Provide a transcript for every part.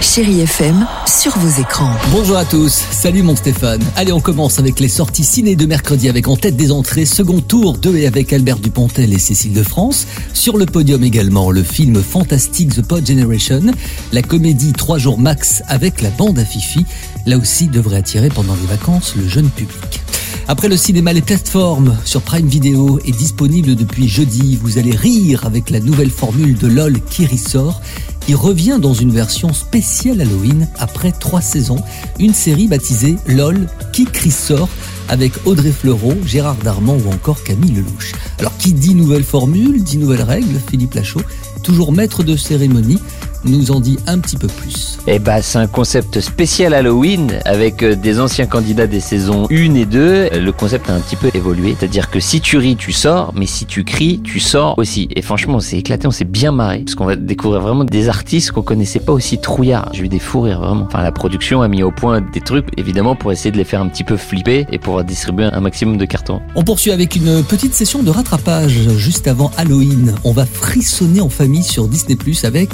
Chérie FM, sur vos écrans. Bonjour à tous, salut mon Stéphane. Allez, on commence avec les sorties ciné de mercredi avec en tête des entrées, second tour de et avec Albert Dupontel et Cécile de France. Sur le podium également, le film fantastique The Pod Generation, la comédie 3 jours max avec la bande à Fifi, là aussi devrait attirer pendant les vacances le jeune public. Après le cinéma, les plateformes sur Prime Video est disponible depuis jeudi. Vous allez rire avec la nouvelle formule de LOL qui ressort qui revient dans une version spéciale Halloween après trois saisons, une série baptisée LOL qui sort avec Audrey Fleurot, Gérard Darmon ou encore Camille Lelouch. Alors qui dit nouvelle formule, dit nouvelles règles, Philippe Lachaud, toujours maître de cérémonie, nous en dit un petit peu plus. Eh bah, c'est un concept spécial Halloween avec euh, des anciens candidats des saisons 1 et 2. Euh, le concept a un petit peu évolué. C'est-à-dire que si tu ris, tu sors, mais si tu cries, tu sors aussi. Et franchement, on s'est éclaté, on s'est bien marré. Parce qu'on va découvrir vraiment des artistes qu'on connaissait pas aussi trouillards. J'ai eu des fous rires, vraiment. Enfin, la production a mis au point des trucs, évidemment, pour essayer de les faire un petit peu flipper et pour distribuer un maximum de cartons. On poursuit avec une petite session de rattrapage juste avant Halloween. On va frissonner en famille sur Disney Plus avec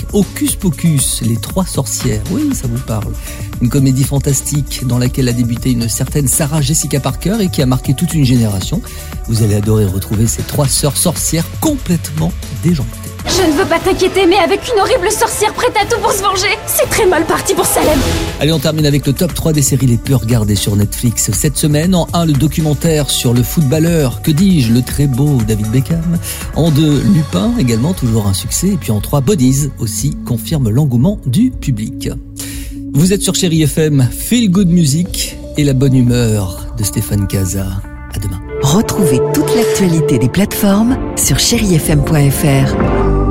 Les trois sorcières. Oui, ça vous parle. Une comédie fantastique dans laquelle a débuté une certaine Sarah Jessica Parker et qui a marqué toute une génération. Vous allez adorer retrouver ces trois sœurs sorcières complètement déjantées. Je ne veux pas t'inquiéter, mais avec une horrible sorcière prête à tout pour se venger, c'est très mal parti pour Salem. Allez, on termine avec le top 3 des séries les plus regardées sur Netflix cette semaine. En 1, le documentaire sur le footballeur, que dis-je, le très beau David Beckham. En 2, Lupin, également toujours un succès. Et puis en 3, Bodies, aussi confirme l'engouement du public. Vous êtes sur Chéri FM, Feel Good Music et la bonne humeur de Stéphane Casa. Retrouvez toute l'actualité des plateformes sur chérifm.fr.